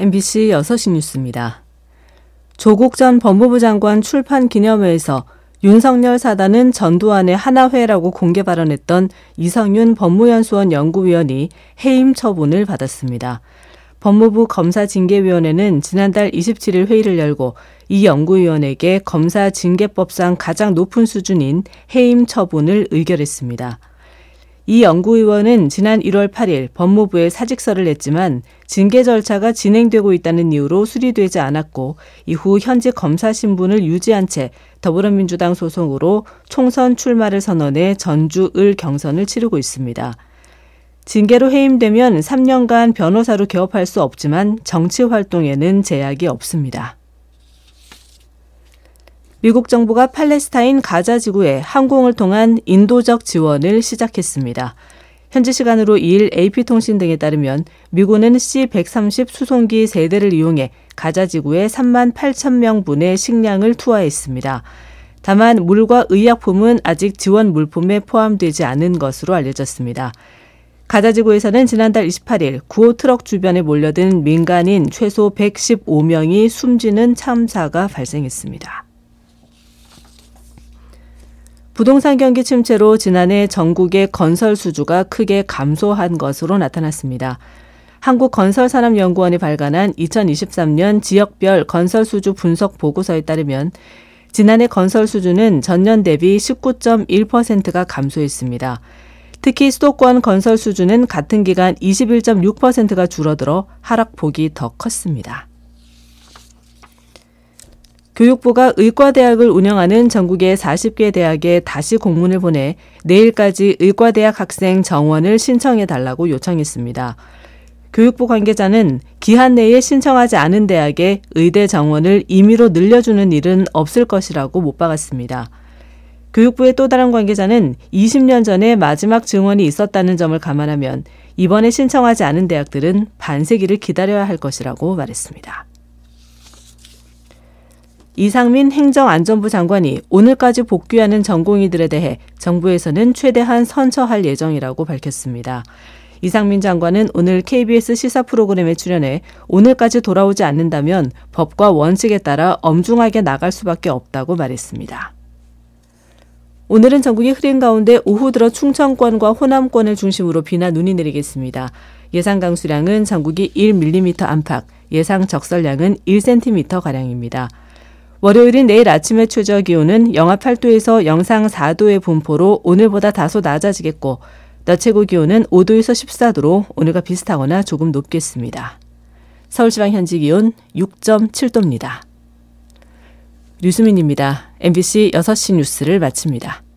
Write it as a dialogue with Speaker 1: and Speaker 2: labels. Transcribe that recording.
Speaker 1: MBC 6시 뉴스입니다. 조국 전 법무부 장관 출판 기념회에서 윤석열 사단은 전두환의 하나회라고 공개 발언했던 이성윤 법무연수원 연구위원이 해임 처분을 받았습니다. 법무부 검사징계위원회는 지난달 27일 회의를 열고 이 연구위원에게 검사징계법상 가장 높은 수준인 해임 처분을 의결했습니다. 이 연구위원은 지난 1월 8일 법무부에 사직서를 냈지만 징계 절차가 진행되고 있다는 이유로 수리되지 않았고 이후 현직 검사 신분을 유지한 채 더불어민주당 소송으로 총선 출마를 선언해 전주 을 경선을 치르고 있습니다. 징계로 해임되면 3년간 변호사로 개업할 수 없지만 정치 활동에는 제약이 없습니다. 미국 정부가 팔레스타인 가자 지구에 항공을 통한 인도적 지원을 시작했습니다. 현지 시간으로 2일 AP통신 등에 따르면 미군은 C-130 수송기 세대를 이용해 가자 지구에 3만 8천 명분의 식량을 투하했습니다. 다만 물과 의약품은 아직 지원 물품에 포함되지 않은 것으로 알려졌습니다. 가자지구에서는 지난달 28일 구호 트럭 주변에 몰려든 민간인 최소 115명이 숨지는 참사가 발생했습니다. 부동산 경기 침체로 지난해 전국의 건설 수주가 크게 감소한 것으로 나타났습니다. 한국건설산업연구원이 발간한 2023년 지역별 건설 수주 분석 보고서에 따르면 지난해 건설 수주는 전년 대비 19.1%가 감소했습니다. 특히 수도권 건설 수주는 같은 기간 21.6%가 줄어들어 하락폭이 더 컸습니다. 교육부가 의과대학을 운영하는 전국의 40개 대학에 다시 공문을 보내 내일까지 의과대학 학생 정원을 신청해 달라고 요청했습니다. 교육부 관계자는 기한 내에 신청하지 않은 대학에 의대 정원을 임의로 늘려주는 일은 없을 것이라고 못 박았습니다. 교육부의 또 다른 관계자는 20년 전에 마지막 증원이 있었다는 점을 감안하면 이번에 신청하지 않은 대학들은 반세기를 기다려야 할 것이라고 말했습니다. 이상민 행정안전부 장관이 오늘까지 복귀하는 전공의들에 대해 정부에서는 최대한 선처할 예정이라고 밝혔습니다. 이상민 장관은 오늘 KBS 시사 프로그램에 출연해 오늘까지 돌아오지 않는다면 법과 원칙에 따라 엄중하게 나갈 수밖에 없다고 말했습니다. 오늘은 전국이 흐린 가운데 오후 들어 충청권과 호남권을 중심으로 비나 눈이 내리겠습니다. 예상 강수량은 전국이 1mm 안팎, 예상 적설량은 1cm 가량입니다. 월요일인 내일 아침의 최저 기온은 영하 8도에서 영상 4도의 분포로 오늘보다 다소 낮아지겠고 낮 최고 기온은 5도에서 14도로 오늘과 비슷하거나 조금 높겠습니다. 서울지방 현지 기온 6.7도입니다. 류수민입니다. MBC 6시 뉴스를 마칩니다.